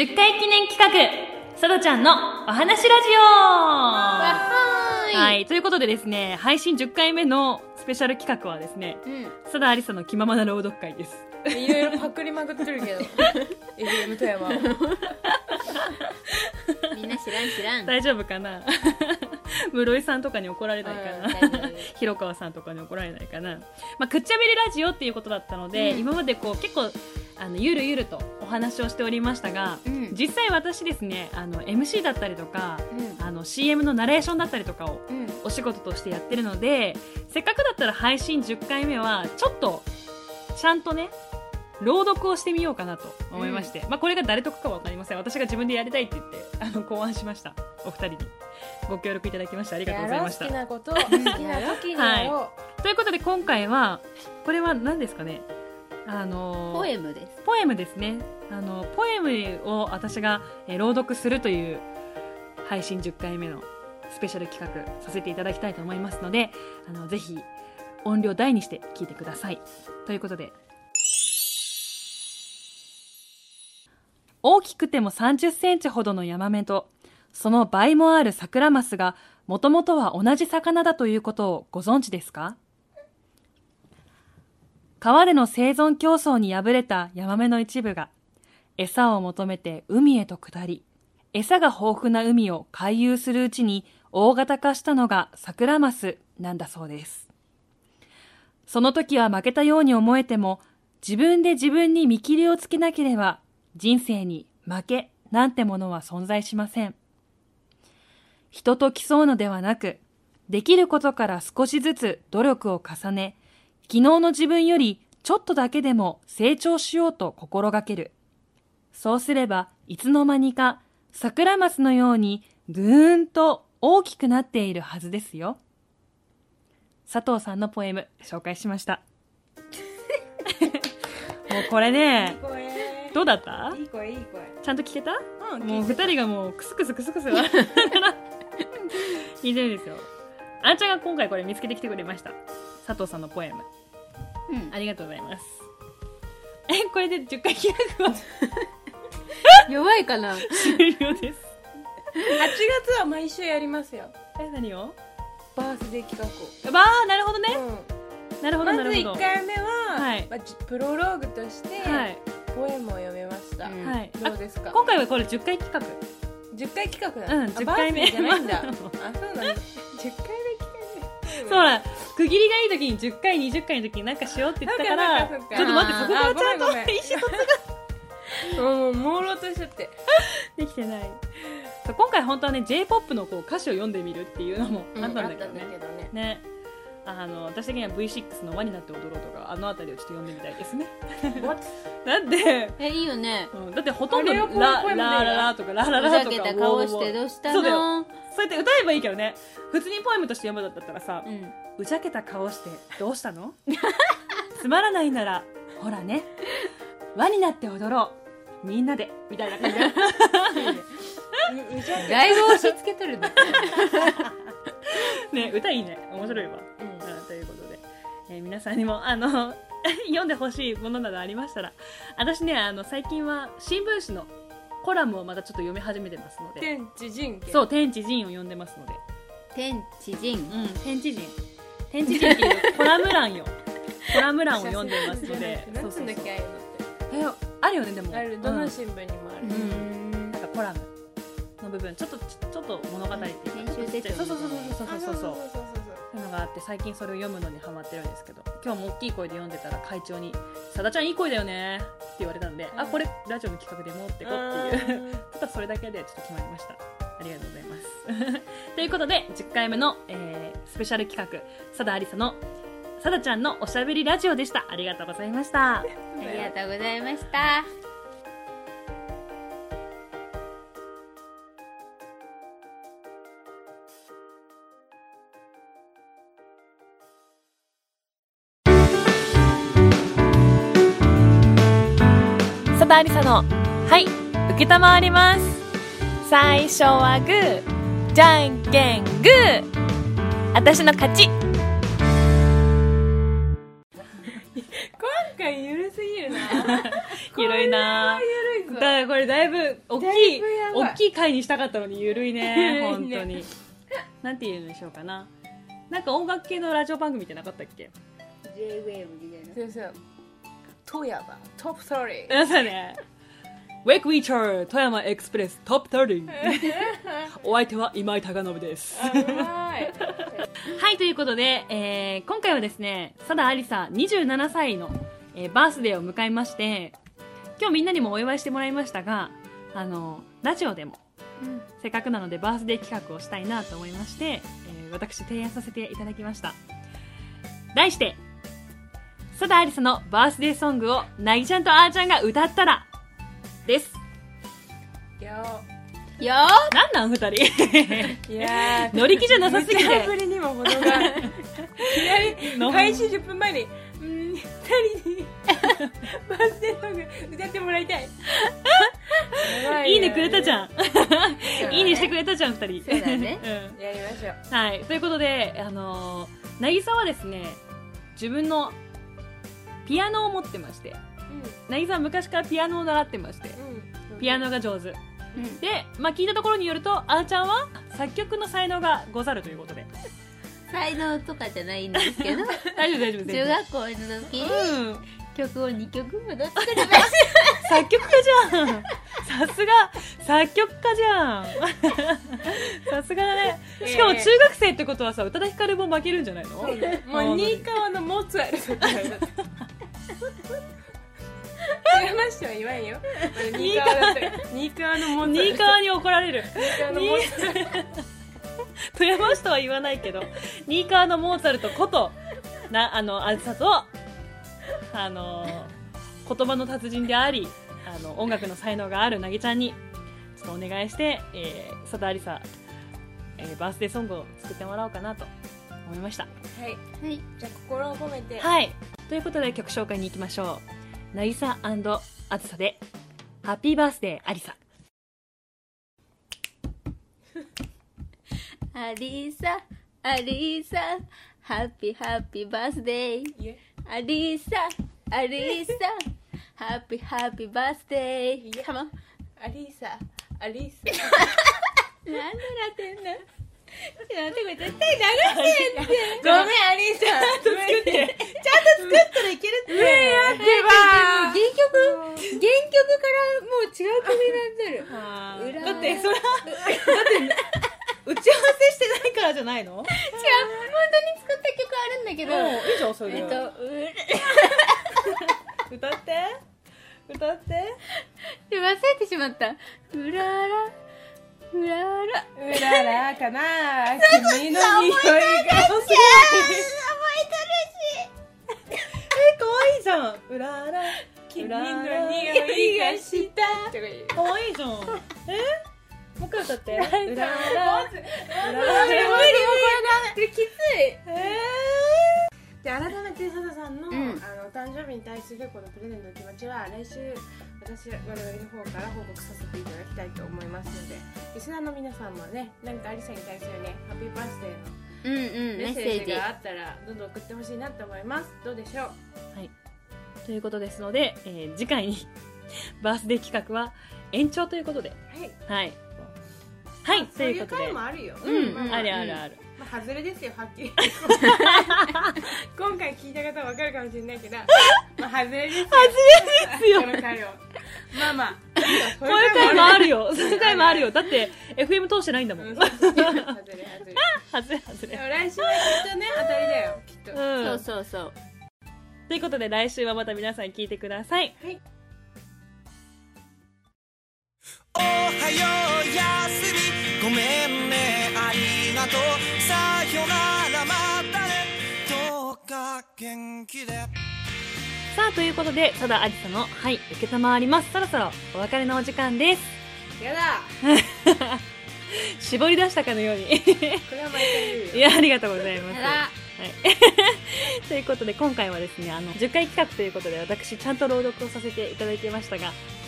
10回記念企画、さだちゃんのお話ラジオ。はい、ということでですね、配信10回目のスペシャル企画はですね、うさだありさの気ままな朗読会です。んいろいろパクりまくってるけど。FM 富山をみんな知らん知らん。大丈夫かな？室井さんとかに怒られないかな？夫。広川さんとかに怒られないかな、まあ、くっちゃべりラジオっていうことだったので、うん。今までこう結構あのゆるゆるとお話をしておりましたが、うん。実際私ですねあの MC だったりとかうん。あの CM のナレーションだったりとかをうん。お仕事としてやってるのでせっかくだったら配信10回目はちょっとちゃんとね朗読をしてみようかなと思いまして、まあ、これが誰得かは分かりません。私が自分でやりたいって言ってあの考案しました。お二人に。ご協力いただきましてありがとうございました。う好きなことを 好きな時にやろということで今回はこれは何ですかね？あのポエムです。ポエムですね。あのポエムを私が、えー朗読するという配信10回目のスペシャル企画させていただきたいと思いますのであのぜひ音量大にして聞いてください。ということで。大きくても30センチほどのヤマメとその倍もあるサクラマスがもともとは同じ魚だということをご存知ですか？川での生存競争に敗れたヤマメの一部が餌を求めて海へと下り餌が豊富な海を回遊するうちに大型化したのがサクラマスなんだそうです。その時は負けたように思えても自分で自分に見切りをつけなければ人生に負けなんてものは存在しません。人と競うのではなくできることから少しずつ努力を重ね昨日の自分よりちょっとだけでも成長しようと心がける。そうすればいつの間にか桜マスのようにぐーんと大きくなっているはずですよ。佐藤さんのポエム紹介しました。もうこれねどうだった？いい声いい声ちゃんと聞けた？うんもう二人がもうクスクスクスクス笑 いながら聞いてるんですよ。あんちゃんが今回これ見つけてきてくれました。佐藤さんのポエム。うん。ありがとうございます。え、これで10回記録は 弱いかな？終了です。8月は毎週やりますよ。え、何を？バースデー企画わあ、なるほどね。を、なるほど、うん、まるほど。1回目は、はい。まあ、じプロローグとして、はい。ポエムを読めました、うん。はい。どうですか？あ今回はこれ10回企画。10回企画うんなの、10回目。あバースデーじゃないんだ。あそうなんだ。10回目企画。そうだ、区切りがいい時に10回、20回の時になんかしようって言ってたから、ちょっと待って、そこからちゃんとあごめんごめん意思疎通もう朦朧としちゃって。できてない。今回本当はね、J-POP のこう歌詞を読んでみるっていうのもあったんだけどね。けどね。ね。あの、私的には V6 の輪になって踊ろうとか、あのあたりをちょっと読んでみたいですね。だって、えいいよね。うんだってほとんどララララとかララふラとかざけた顔してどうそうやって歌えばいいけどね。普通にポエムとして読むんだったらさ、ううんざけた顔してどうしたの？つまらないならほらね。輪になって踊ろう。みんなで。みたいな感じ。だいぶ押し付けてるね。ね歌いいね。面白いわ、うん。うんということで、えー皆さんにもあの読んでほしいものなどありましたら私ねあの最近は新聞紙のコラムをまたちょっと読み始めてますので。天地人そう天地人を読んでますので。天地人。うん天地人。天地人っていう コラム欄よ。コラム欄を読んでますので。何つんだっけああいうのって。あるよねでも。あるどの新聞にもある、うん、なんかコラムの部分。ちょっとちょっと物語っていうか、うん、編集そうそうそうそうそうそうそう。っていうのがあって最近それを読むのにハマってるんですけど今日も大きい声で読んでたら会長に「さだちゃんいい声だよね言われたんで、あこれラジオの企画で持ってこっていう。ただそれだけでちょっと決まりました。ありがとうございます。ということで10回目の、えースペシャル企画さだありさのさだちゃんのおしゃべりラジオでした。ありがとうございました。ありがとうございましたありさのはい受けたまわります。最初はグーじゃんけんグー。私の勝ち。今回ゆるすぎるな。ゆるいな。ゆるいぞ。だからこれだいぶ大きだい大きい回にしたかったのにゆるいね ゆるいね。本当に。なんて言うんでしょうかな。なんか音楽系のラジオ番組ってなかったっけ？J-WAVE みたいな。そうそう富山トップ30皆さんね。 Weekly Chart 富山エクスプレストップ30お相手は今井貴信です。はい、ということで、えー今回はですね、佐田ありさ27歳の、えーバースデーを迎えまして、今日みんなにもお祝いしてもらいましたが、あの、ラジオでも、うん。せっかくなのでバースデー企画をしたいなと思いまして、えー私提案させていただきました。題して、佐田ありさのバースデーソングをなぎちゃんとあーちゃんが歌ったら、です。よ。よ。なんなん二人？いやー 乗り気じゃなさすぎて。無茶ぶりにも程が。いきなりの。開始10分前にうん二人にバースデーソング歌ってもらいたい。いいねくれたじゃん。ーいいねしてくれたじゃん、二人。そうだね。うん。やりましょう。はい、ということで、あのー、渚はですね、自分のピアノを持ってまして、渚は昔からピアノを習ってまして、ピアノが上手。うん。で、まあ、聞いたところによると、あーちゃんは作曲の才能がござるということで。才能とかじゃないんですけど。大丈夫、大丈夫、中。学校の時にうん。曲を2曲ほど作りまし 作曲家じゃん。さすが作曲家じゃん。さすがだね。しかも中学生ってことはさ宇多田ヒカルも負けるんじゃないの？もう新川のモーツァルトって言われた富山市は言わんよ。新川だったよ新川のモーツァルト新川に怒られる。新川のモーツァルト。富山市とは言わないけど新川のモーツァルトことなあのあずさとあの言葉の達人でありあの音楽の才能があるなぎちゃんにちょっとお願いして、えー、佐田ありさ、えーバースデーソングを作ってもらおうかなと思いました。はい。たはい。じゃあ心を込めて。はいということで曲紹介に行きましょう。なぎさあずさで「ハッピーバースデーありさ」アリサアリサハッピーハッピーバースデーいえアリサアリサハッピーハッピーバースデーカモンアリーサアリーサなんでなってんのちょっと待ってこれ絶対流してんって。ごめんアリーサ作ってったらいけるって。上やってば原曲原曲からもう違う曲になってる。裏。だってそれはだって打ち合わせしてないからじゃないの？違う本当に作った曲あるんだけど。うんいいじゃんそれで。えっとう 歌って。歌って。で忘れてしまった。うららうら。らうららかな君の匂いが覚ええ可愛いじゃん。うら。ら君の匂いがした。可愛いじゃん。え？もう一回歌って。うら。らうら。ら無理もうこれな。これきつい。え？で改めて佐田さんの,、ん。あのお誕生日に対するこのプレゼントの気持ちは来週私我々の方から報告させていただきたいと思いますのでリスナーの皆さんもね何かアリサに対するねハッピーバースデーのうんうんメッセーージジがあったらどんどん送ってほしいなと思います。どうでしょう？ということですので、えー次回にバースデー企画は延長ということで。はい。はいはいとそういう回もあるよ、うん、まあるあるある、まあ、外れですよはっきり。今回聞いた方は分かるかもしれないけど まあ外れですよ。外れですよ。この回を。まあまあ。ここういう回もあるよ。そういう回もあるよ。だって FM 通してないんだもん。うん外そうそ外れ外れ。れ 外れ。でも来週はきっとね当たりだよきっと、うん。そうそうそう。ということで来週はまた皆さん聞いてくださいおはようやすみ。ごめんね。ありがとう。さよならまたね。どうか元気で。さあということで佐田ありさの「はい承ります」そろそろお別れのお時間です。やだ。絞り出したかのように。これは毎回言うよ。いやありがとうございます。やだ。はい、ということで今回はですねあの10回企画ということで私ちゃんと朗読をさせていただいてましたがえー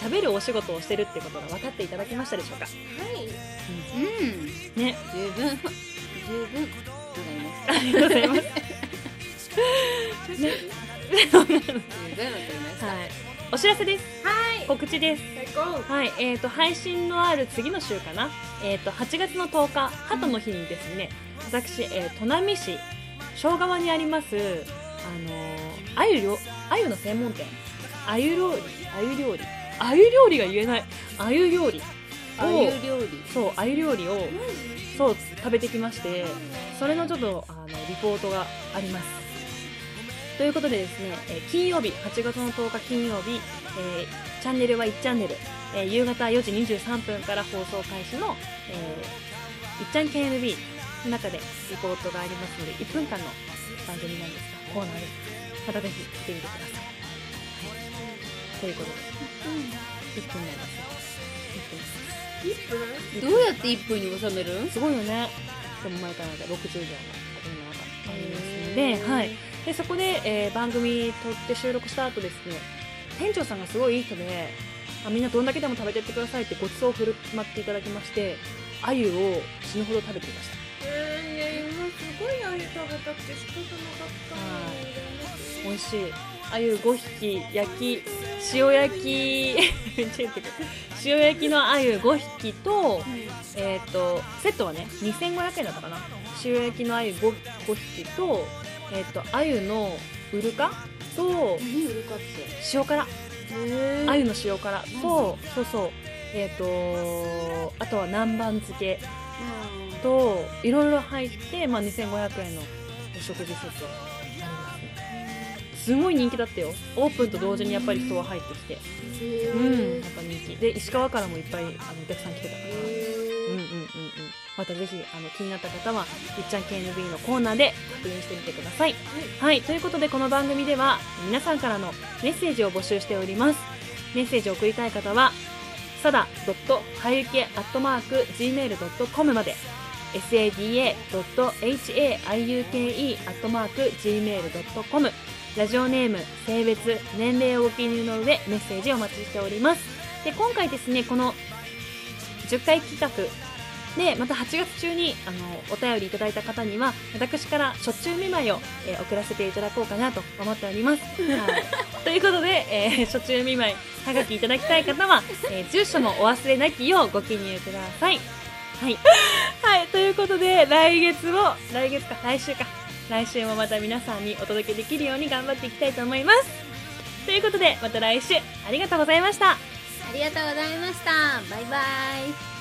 喋、るお仕事をしてるってことが分かっていただけましたでしょうか？はい。うん。ね。十分。十分ございます。ありがとうございます。十分。わかりましたはい。お知らせです。はい。告知です。はい、えー、と配信のある次の週かな、えー、と8月の10日、鳩の日にですね、私、えー、砺波市庄川にあります、あのー、あゆ料あゆの専門店、あゆ料理、あゆ料理、あゆ料理が言えない、あゆ料理をあゆ料理そう、あゆ料理をそう食べてきまして、それのちょっとあのリポートがあります。ということでですね、えー金曜日、8月の10日金曜日、えーチャンネルは1チャンネル、えー夕方4時23分から放送開始の、えー、いっちゃん KNB の中でリポートがありますので、1分間の番組なんですが、コーナーです。またぜひ来てみてください。はい、ということで、1分。になります。1分。です。1分。どうやって1分。に収めるんすごいよね。でも前から60秒のコーナーがありますので、はい。で、そこで、えー番組撮って収録した後ですね、店長さんがすごいいい人で、あみんなどんだけでも食べてってくださいってごちそうを振る舞っていただきまして、鮎を死ぬほど食べていました。えー、ね今すごいあゆ食べたくて仕方なかったのに美味しい。鮎5匹焼き、塩焼き。塩焼きの鮎5匹と、えっ、と、セットはね、2500円だったかな。塩焼きの鮎 5, 5匹と、えっ、と、鮎のウルカと、塩辛。へ鮎の塩辛と、そうそう。えっ、と、あとは南蛮漬けと、いろいろ入って、まあ、2500円のお食事セット。すごい人気だったよ。オープンと同時にやっぱり人は入ってきて。へうん、やーっぱ人気。で、石川からもいっぱいあのお客さん来てたから。うんうんうんへうん。またぜひ、あの、気になった方は、いっちゃん KNB のコーナーで確認してみてください。はい。ということで、この番組では、皆さんからのメッセージを募集しております。メッセージを送りたい方は、さだはゆけ .gmail.com まで、sada.hayuke.gmail.com ラジオネーム、性別、年齢をご記入の上、メッセージをお待ちしております。で、今回ですね、この10回企画で、また8月中に、あの、お便りいただいた方には、私からしょっちゅう見舞いを、えー送らせていただこうかなと思っております。はい。ということで、えー、しょっちゅう見舞い、はがきいただきたい方は、えー住所もお忘れなきようご記入ください。はい。はい。ということで、来月も、来月か、来週か。来週もまた皆さんにお届けできるように頑張っていきたいと思います。ということで、また来週、ありがとうございました。ありがとうございましたバイバイ。